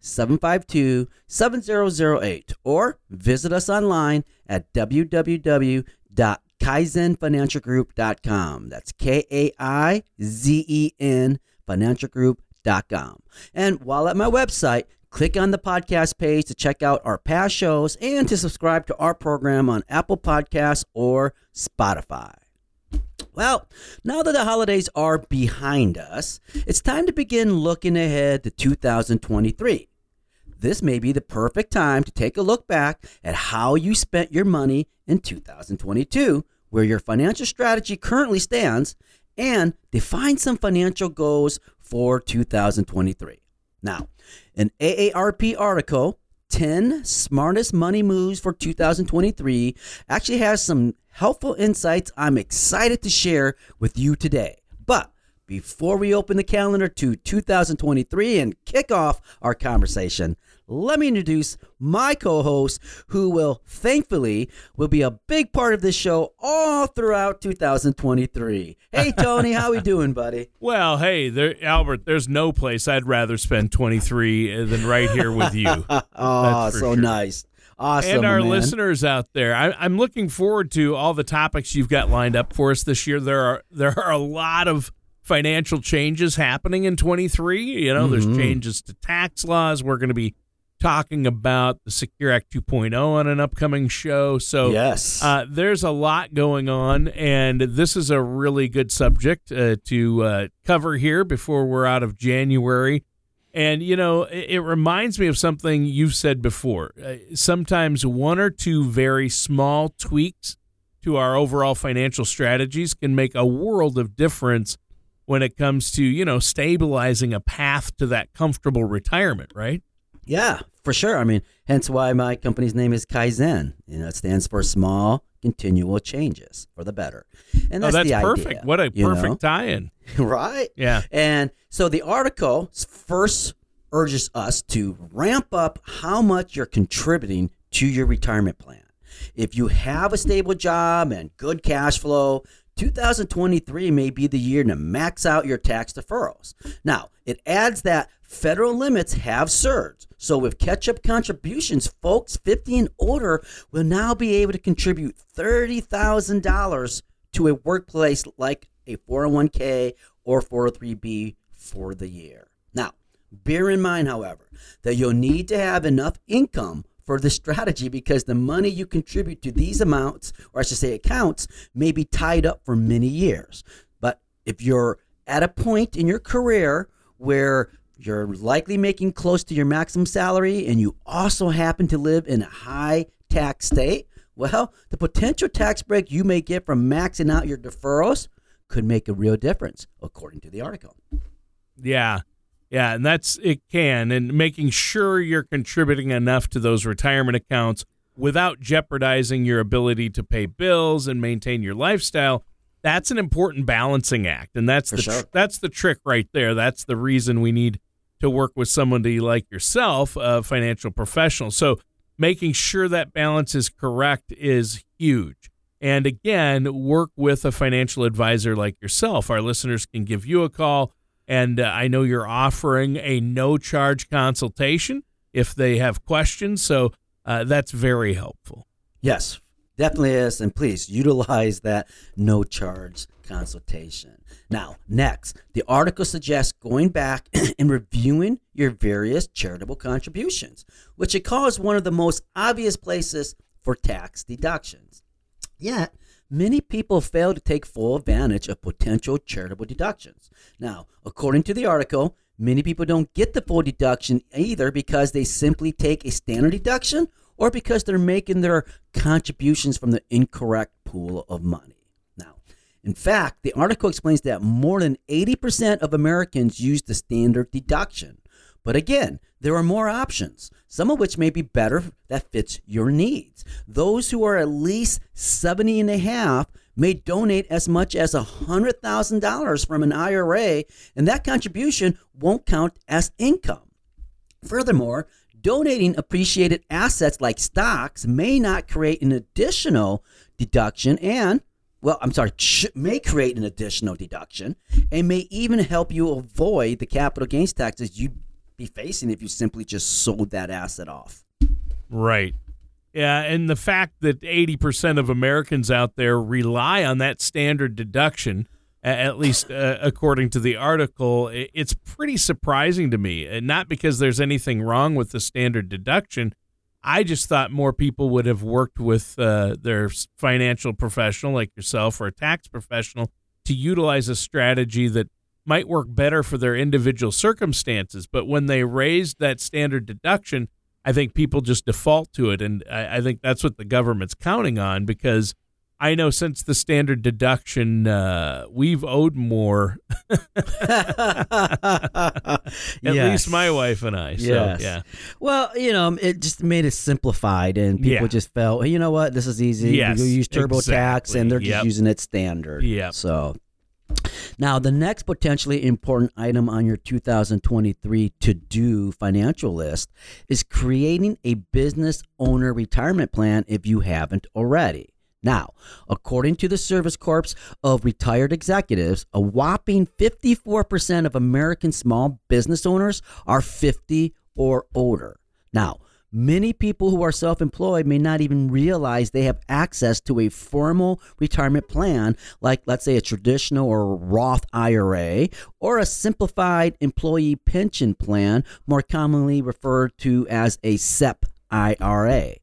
752 7008 or visit us online at www.kaizenfinancialgroup.com. That's K A I Z E N financialgroup.com. And while at my website, click on the podcast page to check out our past shows and to subscribe to our program on Apple Podcasts or Spotify. Well, now that the holidays are behind us, it's time to begin looking ahead to 2023. This may be the perfect time to take a look back at how you spent your money in 2022, where your financial strategy currently stands, and define some financial goals for 2023. Now, an AARP article, 10 Smartest Money Moves for 2023, actually has some helpful insights I'm excited to share with you today. But before we open the calendar to 2023 and kick off our conversation, let me introduce my co-host who will thankfully will be a big part of this show all throughout 2023 hey tony how we doing buddy Well, hey, there, Albert, there's no place I'd rather spend 23 than right here with you. oh so sure. nice awesome and our man. listeners out there. I, I'm looking forward to all the topics you've got lined up for us this year. There are there are a lot of financial changes happening in 23. You know, there's Mhm. changes to tax laws. We're going to be talking about the Secure Act 2.0 on an upcoming show. So yes uh, there's a lot going on, and this is a really good subject uh, to uh, cover here before we're out of January. And, you know, it, it reminds me of something you've said before. Uh, sometimes one or two very small tweaks to our overall financial strategies can make a world of difference when it comes to, you know, stabilizing a path to that comfortable retirement, right? Yeah, for sure. I mean, hence why my company's name is Kaizen. You know, it stands for small, continual changes for the better. And oh, that's, oh, that's the perfect. idea. What a know? perfect tie in. right? Yeah. And so the article first urges us to ramp up how much you're contributing to your retirement plan. If you have a stable job and good cash flow, 2023 may be the year to max out your tax deferrals. Now, it adds that federal limits have surged. So, with catch up contributions, folks 50 and older will now be able to contribute $30,000 to a workplace like a 401k or 403b for the year. Now, bear in mind, however, that you'll need to have enough income for the strategy because the money you contribute to these amounts, or I should say accounts, may be tied up for many years. But if you're at a point in your career where you're likely making close to your maximum salary and you also happen to live in a high tax state, well, the potential tax break you may get from maxing out your deferrals could make a real difference, according to the article. Yeah. Yeah, and that's it can and making sure you're contributing enough to those retirement accounts without jeopardizing your ability to pay bills and maintain your lifestyle. That's an important balancing act, and that's For the sure. that's the trick right there. That's the reason we need to work with somebody like yourself, a financial professional. So making sure that balance is correct is huge. And again, work with a financial advisor like yourself. Our listeners can give you a call. And uh, I know you're offering a no charge consultation if they have questions. So uh, that's very helpful. Yes, definitely is. And please utilize that no charge consultation. Now, next, the article suggests going back and reviewing your various charitable contributions, which it calls one of the most obvious places for tax deductions. Yet, many people fail to take full advantage of potential charitable deductions. Now, according to the article, many people don't get the full deduction either because they simply take a standard deduction or because they're making their contributions from the incorrect pool of money. Now, in fact, the article explains that more than 80% of Americans use the standard deduction. But again, there are more options, some of which may be better that fits your needs. Those who are at least 70 and a half may donate as much as $100,000 from an IRA, and that contribution won't count as income. Furthermore, donating appreciated assets like stocks may not create an additional deduction and well, I'm sorry, may create an additional deduction and may even help you avoid the capital gains taxes you'd be facing if you simply just sold that asset off. Right. Yeah, and the fact that 80% of Americans out there rely on that standard deduction, at least uh, according to the article, it's pretty surprising to me. Not because there's anything wrong with the standard deduction. I just thought more people would have worked with uh, their financial professional like yourself or a tax professional to utilize a strategy that might work better for their individual circumstances. But when they raised that standard deduction, I think people just default to it. And I, I think that's what the government's counting on because I know since the standard deduction, uh, we've owed more. At yes. least my wife and I. So, yes. yeah. Well, you know, it just made it simplified, and people yeah. just felt, hey, you know what, this is easy. Yes, you use TurboTax, exactly. and they're just yep. using it standard. Yeah. So now, the next potentially important item on your 2023 to do financial list is creating a business owner retirement plan if you haven't already. Now, according to the Service Corps of Retired Executives, a whopping 54% of American small business owners are 50 or older. Now, Many people who are self employed may not even realize they have access to a formal retirement plan, like, let's say, a traditional or Roth IRA, or a simplified employee pension plan, more commonly referred to as a SEP IRA.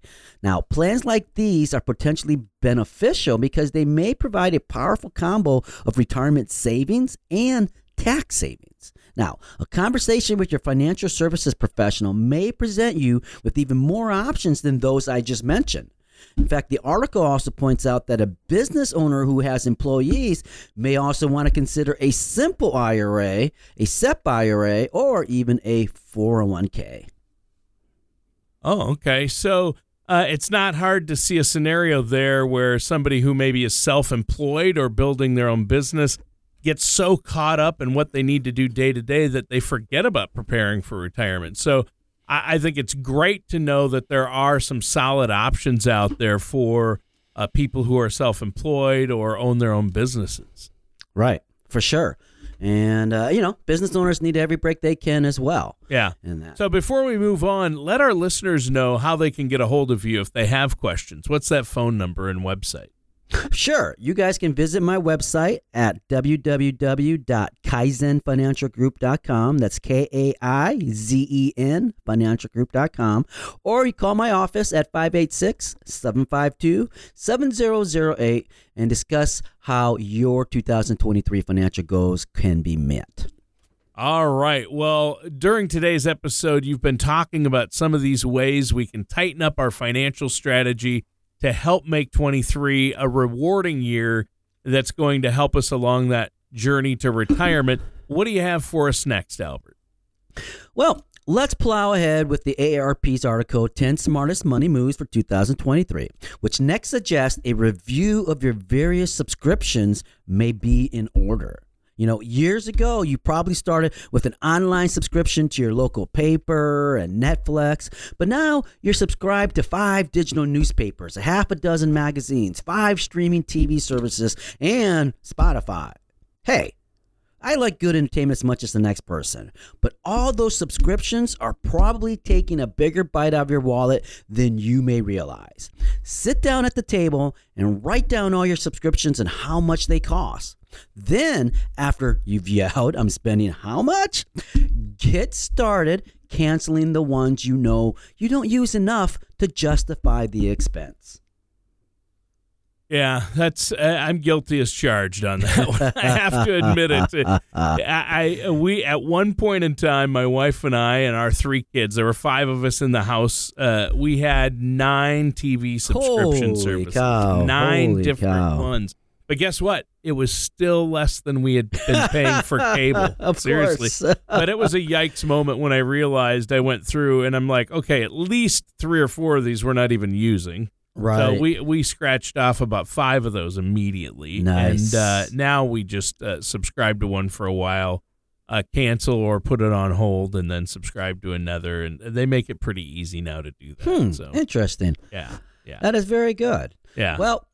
Now, plans like these are potentially beneficial because they may provide a powerful combo of retirement savings and tax savings. Now, a conversation with your financial services professional may present you with even more options than those I just mentioned. In fact, the article also points out that a business owner who has employees may also want to consider a simple IRA, a SEP IRA, or even a 401k. Oh, okay. So uh, it's not hard to see a scenario there where somebody who maybe is self employed or building their own business get so caught up in what they need to do day to day that they forget about preparing for retirement. So I, I think it's great to know that there are some solid options out there for uh, people who are self employed or own their own businesses. Right, for sure. And, uh, you know, business owners need every break they can as well. Yeah. In that. So before we move on, let our listeners know how they can get a hold of you if they have questions. What's that phone number and website? Sure. You guys can visit my website at www.kaizenfinancialgroup.com. That's K A I Z E N financialgroup.com. Or you call my office at 586 752 7008 and discuss how your 2023 financial goals can be met. All right. Well, during today's episode, you've been talking about some of these ways we can tighten up our financial strategy to help make 23 a rewarding year that's going to help us along that journey to retirement. What do you have for us next, Albert? Well, let's plow ahead with the AARP's article 10 Smartest Money Moves for 2023, which next suggests a review of your various subscriptions may be in order. You know, years ago, you probably started with an online subscription to your local paper and Netflix, but now you're subscribed to five digital newspapers, a half a dozen magazines, five streaming TV services, and Spotify. Hey, I like good entertainment as much as the next person, but all those subscriptions are probably taking a bigger bite out of your wallet than you may realize. Sit down at the table and write down all your subscriptions and how much they cost. Then, after you've yelled, I'm spending how much? Get started canceling the ones you know you don't use enough to justify the expense. Yeah, that's uh, I'm guilty as charged on that one. I have to admit it. I, I, we at one point in time, my wife and I and our three kids, there were five of us in the house. Uh, we had nine TV subscription Holy services, cow. nine Holy different cow. ones. But guess what? It was still less than we had been paying for cable. Of Seriously. but it was a yikes moment when I realized I went through and I'm like, okay, at least three or four of these we're not even using. right. So we we scratched off about five of those immediately, Nice. and uh, now we just uh, subscribe to one for a while, uh, cancel or put it on hold, and then subscribe to another, and they make it pretty easy now to do that. hmm, So interesting. yeah, yeah, That is very good. yeah. Well,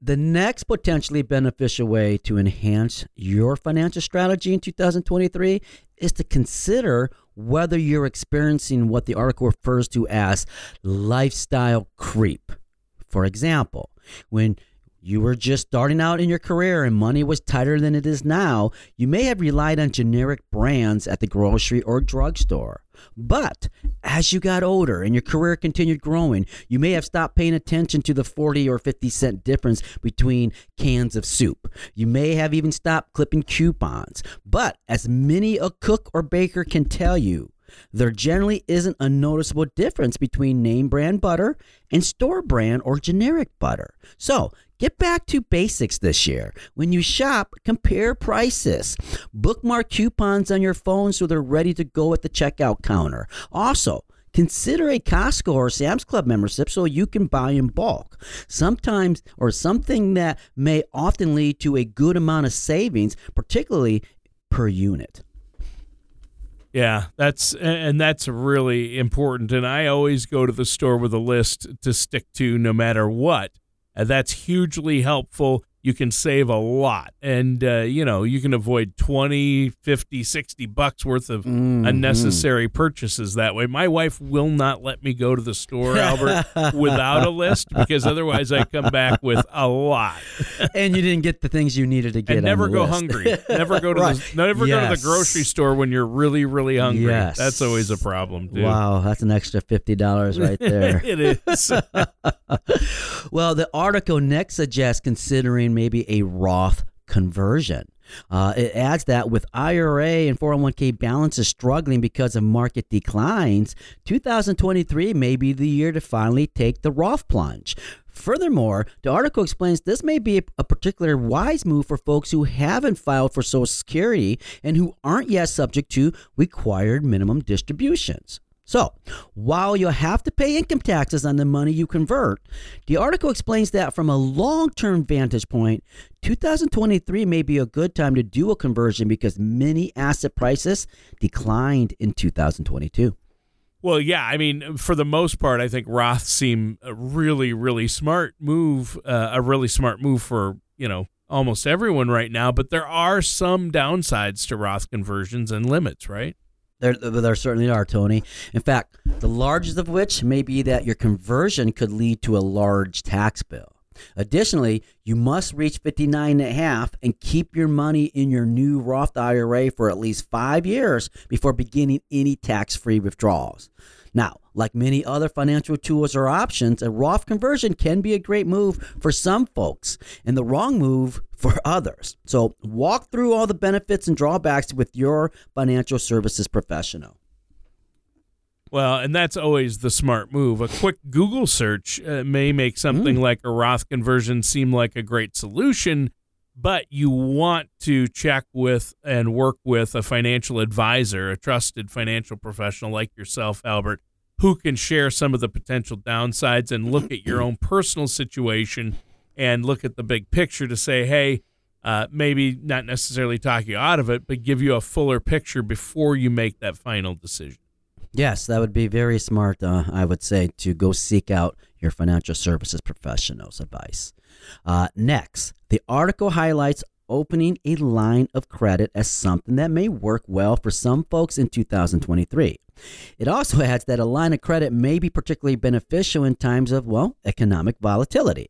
the next potentially beneficial way to enhance your financial strategy in 2023 is to consider whether you're experiencing what the article refers to as lifestyle creep. For example, when you were just starting out in your career and money was tighter than it is now, you may have relied on generic brands at the grocery or drugstore. But as you got older and your career continued growing, you may have stopped paying attention to the 40 or 50 cent difference between cans of soup. You may have even stopped clipping coupons. But as many a cook or baker can tell you, there generally isn't a noticeable difference between name brand butter and store brand or generic butter. So, get back to basics this year. When you shop, compare prices. Bookmark coupons on your phone so they're ready to go at the checkout counter. Also, Consider a Costco or Sam's Club membership so you can buy in bulk. Sometimes, or something that may often lead to a good amount of savings, particularly per unit. Yeah, that's and that's really important. And I always go to the store with a list to stick to no matter what. Uh, that's hugely helpful. You can save a lot. And, uh, you know, you can avoid 20, 50, 60 bucks worth of Mhm. unnecessary purchases that way. My wife will not let me go to the store, Albert, without a list because otherwise I come back with a lot. and you didn't get the things you needed to get. and never go list. hungry. Never go to Right. the never go to the grocery store when you're really really hungry. Yes. That's always a problem too. Wow, that's an extra fifty dollars right there. it is. well, the article next suggests considering maybe a Roth conversion. Uh, it adds that with IRA and 401k balances struggling because of market declines, 2023 may be the year to finally take the Roth plunge. Furthermore, the article explains this may be a, particular wise move for folks who haven't filed for Social Security and who aren't yet subject to required minimum distributions. So, while you'll have to pay income taxes on the money you convert, the article explains that from a long term vantage point, 2023 may be a good time to do a conversion because many asset prices declined in 2022. well, yeah. I mean, for the most part, I think Roth seem a really really smart move. Uh, a really smart move for you know almost everyone right now. But there are some downsides to Roth conversions and limits, right? There, there certainly are, Tony. In fact, the largest of which may be that your conversion could lead to a large tax bill. Additionally, you must reach 59 and a half and keep your money in your new Roth IRA for at least five years before beginning any tax free withdrawals. Now, like many other financial tools or options, a Roth conversion can be a great move for some folks and the wrong move for others. So, walk through all the benefits and drawbacks with your financial services professional. Well, and that's always the smart move. A quick Google search uh, may make something like a Roth conversion seem like a great solution, but you want to check with and work with a financial advisor, a trusted financial professional like yourself, Albert, who can share some of the potential downsides and look at your own personal situation and look at the big picture to say, hey, uh, maybe not necessarily talk you out of it, but give you a fuller picture before you make that final decision. Yes, that would be very smart, uh, I would say, to go seek out your financial services professional's advice. Uh, next, the article highlights opening a line of credit as something that may work well for some folks in 2023. It also adds that a line of credit may be particularly beneficial in times of, well, economic volatility.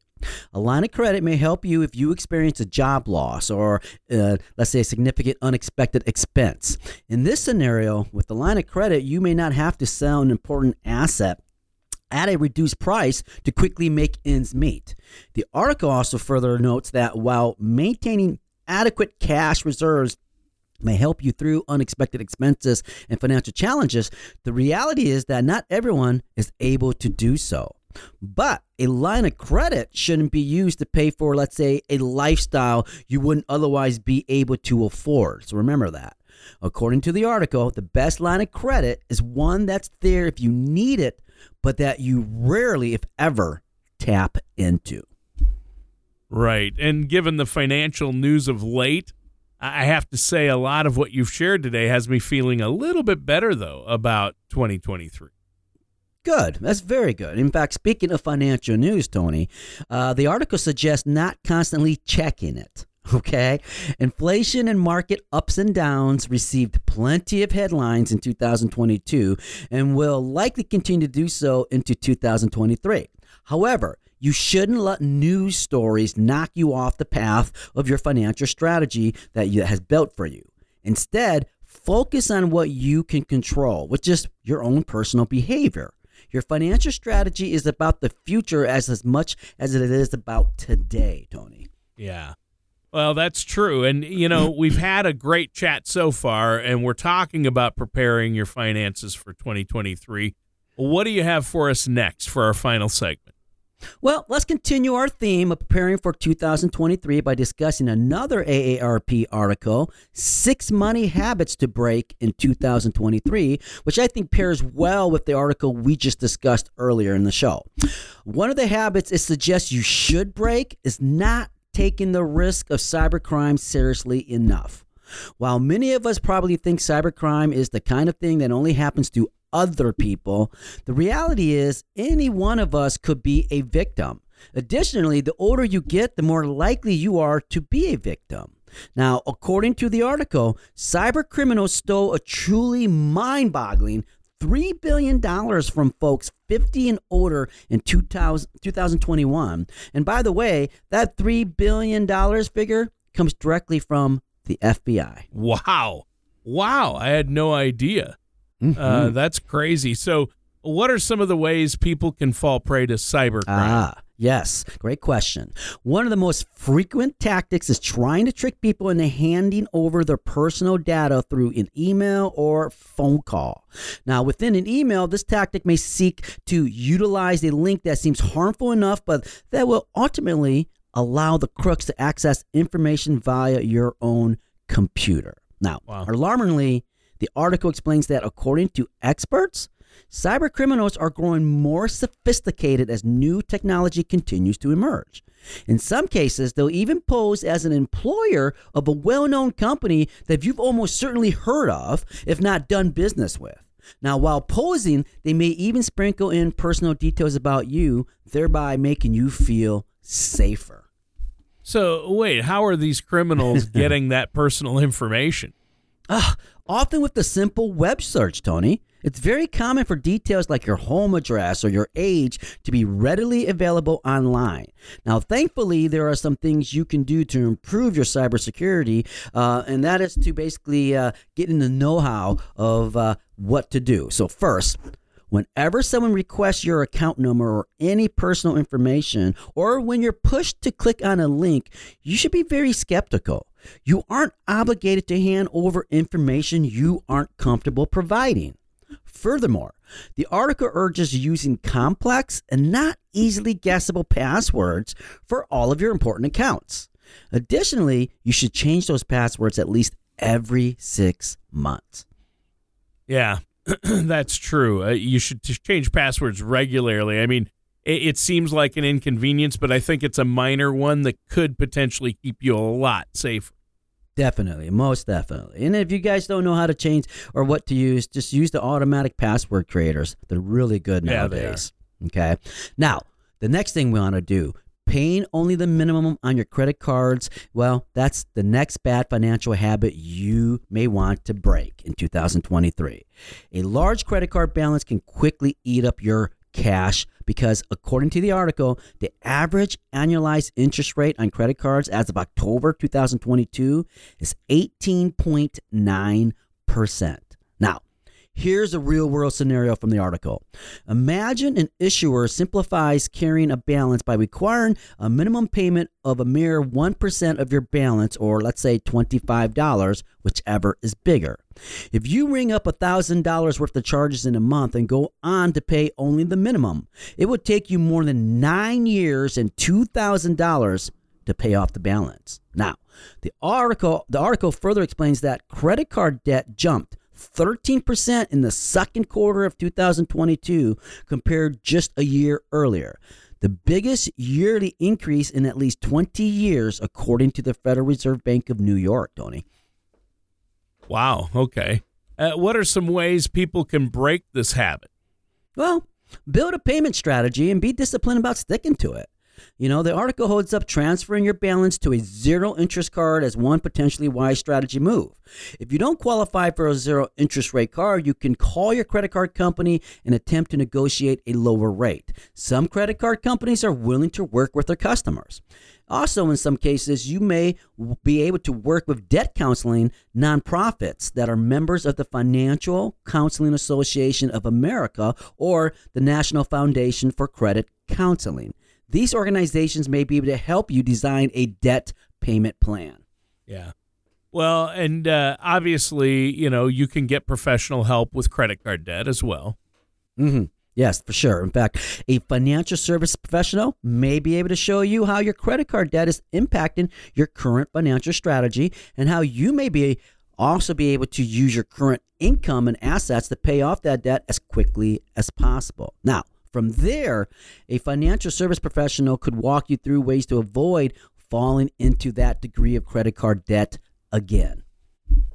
A line of credit may help you if you experience a job loss or, uh, let's say, a significant unexpected expense. In this scenario, with the line of credit, you may not have to sell an important asset at a reduced price to quickly make ends meet. The article also further notes that while maintaining adequate cash reserves may help you through unexpected expenses and financial challenges, the reality is that not everyone is able to do so. But a line of credit shouldn't be used to pay for, let's say, a lifestyle you wouldn't otherwise be able to afford. So remember that. According to the article, the best line of credit is one that's there if you need it, but that you rarely, if ever, tap into. Right. And given the financial news of late, I have to say a lot of what you've shared today has me feeling a little bit better, though, about 2023. Good. That's very good. In fact, speaking of financial news, Tony, uh, the article suggests not constantly checking it. Okay. Inflation and market ups and downs received plenty of headlines in 2022 and will likely continue to do so into 2023. However, you shouldn't let news stories knock you off the path of your financial strategy that you, has built for you. Instead, focus on what you can control, which is your own personal behavior. Your financial strategy is about the future as, as much as it is about today, Tony. Yeah. Well, that's true. And, you know, we've had a great chat so far, and we're talking about preparing your finances for 2023. What do you have for us next for our final segment? Well, let's continue our theme of preparing for 2023 by discussing another AARP article, Six Money Habits to Break in 2023, which I think pairs well with the article we just discussed earlier in the show. One of the habits it suggests you should break is not taking the risk of cybercrime seriously enough. While many of us probably think cybercrime is the kind of thing that only happens to other people. The reality is, any one of us could be a victim. Additionally, the older you get, the more likely you are to be a victim. Now, according to the article, cyber criminals stole a truly mind boggling $3 billion from folks 50 and older in 2000, 2021. And by the way, that $3 billion figure comes directly from the FBI. Wow. Wow. I had no idea. Mm-hmm. Uh, that's crazy. So, what are some of the ways people can fall prey to cybercrime? Ah, yes, great question. One of the most frequent tactics is trying to trick people into handing over their personal data through an email or phone call. Now, within an email, this tactic may seek to utilize a link that seems harmful enough, but that will ultimately allow the crooks to access information via your own computer. Now, wow. alarmingly, the article explains that according to experts, cyber criminals are growing more sophisticated as new technology continues to emerge. In some cases, they'll even pose as an employer of a well known company that you've almost certainly heard of, if not done business with. Now, while posing, they may even sprinkle in personal details about you, thereby making you feel safer. So, wait, how are these criminals getting that personal information? Uh, often with the simple web search, Tony. It's very common for details like your home address or your age to be readily available online. Now, thankfully, there are some things you can do to improve your cybersecurity, uh, and that is to basically uh, get in the know how of uh, what to do. So, first, Whenever someone requests your account number or any personal information, or when you're pushed to click on a link, you should be very skeptical. You aren't obligated to hand over information you aren't comfortable providing. Furthermore, the article urges using complex and not easily guessable passwords for all of your important accounts. Additionally, you should change those passwords at least every six months. Yeah, That's true. Uh, you should change passwords regularly. I mean, it, it, seems like an inconvenience, but I think it's a minor one that could potentially keep you a lot safer. Definitely, most definitely. And if you guys don't know how to change or what to use, just use the automatic password creators. They're really good nowadays. Yeah, okay. Now, the next thing we want to do paying only the minimum on your credit cards, well, that's the next bad financial habit you may want to break in 2023. A large credit card balance can quickly eat up your cash because, according to the article, the average annualized interest rate on credit cards as of October 2022 is 18.9%. Here's a real world scenario from the article. Imagine an issuer simplifies carrying a balance by requiring a minimum payment of a mere 1% of your balance, or let's say $25, whichever is bigger. If you ring up $1,000 worth of charges in a month and go on to pay only the minimum, it would take you more than nine years and $2,000 to pay off the balance. Now, the article the article further explains that credit card debt jumped 13% in the second quarter of 2022 compared just a year earlier. The biggest yearly increase in at least 20 years according to the Federal Reserve Bank of New York, Tony. Wow, okay. Uh, what are some ways people can break this habit? Well, build a payment strategy and be disciplined about sticking to it. You know, the article holds up transferring your balance to a zero interest card as one potentially wise strategy move. If you don't qualify for a zero interest rate card, you can call your credit card company and attempt to negotiate a lower rate. Some credit card companies are willing to work with their customers. Also, in some cases, you may be able to work with debt counseling nonprofits that are members of the Financial Counseling Association of America or the National Foundation for Credit Counseling. These organizations may be able to help you design a debt payment plan. Yeah. Well, and uh, obviously, you know, you can get professional help with credit card debt as well. Mm-hmm. Yes, for sure. In fact, a financial service professional may be able to show you how your credit card debt is impacting your current financial strategy and how you may be also be able to use your current income and assets to pay off that debt as quickly as possible. Now, from there, a financial service professional could walk you through ways to avoid falling into that degree of credit card debt again.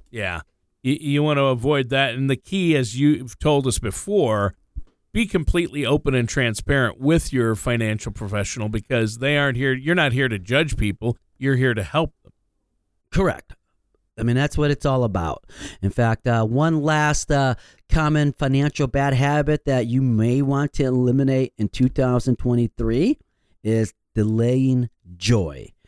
Yeah. You, you want to avoid that. And the key, as you've told us before, be completely open and transparent with your financial professional because they aren't here. You're not here to judge people, you're here to help them. Correct. I mean, that's what it's all about. In fact, uh, one last uh, common financial bad habit that you may want to eliminate in 2023 is delaying joy.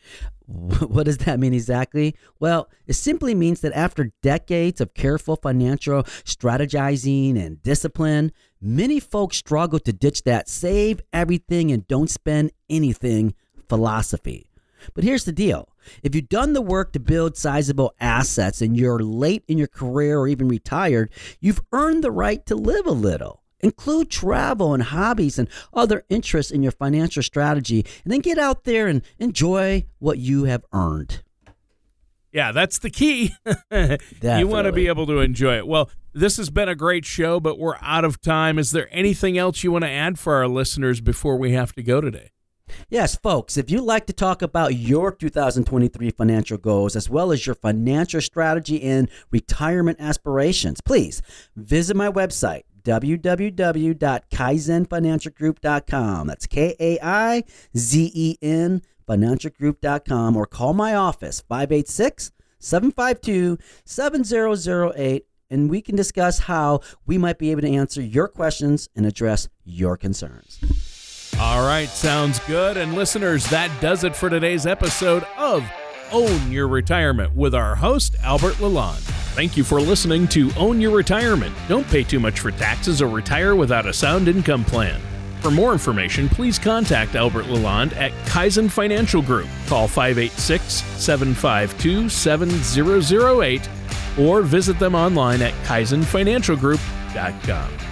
What does that mean exactly? Well, it simply means that after decades of careful financial strategizing and discipline, many folks struggle to ditch that save everything and don't spend anything philosophy. But here's the deal if you've done the work to build sizable assets and you're late in your career or even retired, you've earned the right to live a little. Include travel and hobbies and other interests in your financial strategy, and then get out there and enjoy what you have earned. Yeah, that's the key. you want to be able to enjoy it. Well, this has been a great show, but we're out of time. Is there anything else you want to add for our listeners before we have to go today? Yes, folks, if you'd like to talk about your 2023 financial goals as well as your financial strategy and retirement aspirations, please visit my website, www.kaizenfinancialgroup.com. That's K A I Z E N financialgroup.com or call my office 586 752 7008 and we can discuss how we might be able to answer your questions and address your concerns. All right, sounds good. And listeners, that does it for today's episode of Own Your Retirement with our host, Albert Lalonde. Thank you for listening to Own Your Retirement. Don't pay too much for taxes or retire without a sound income plan. For more information, please contact Albert Lalonde at Kaizen Financial Group. Call 586 752 7008 or visit them online at kaizenfinancialgroup.com.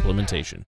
implementation.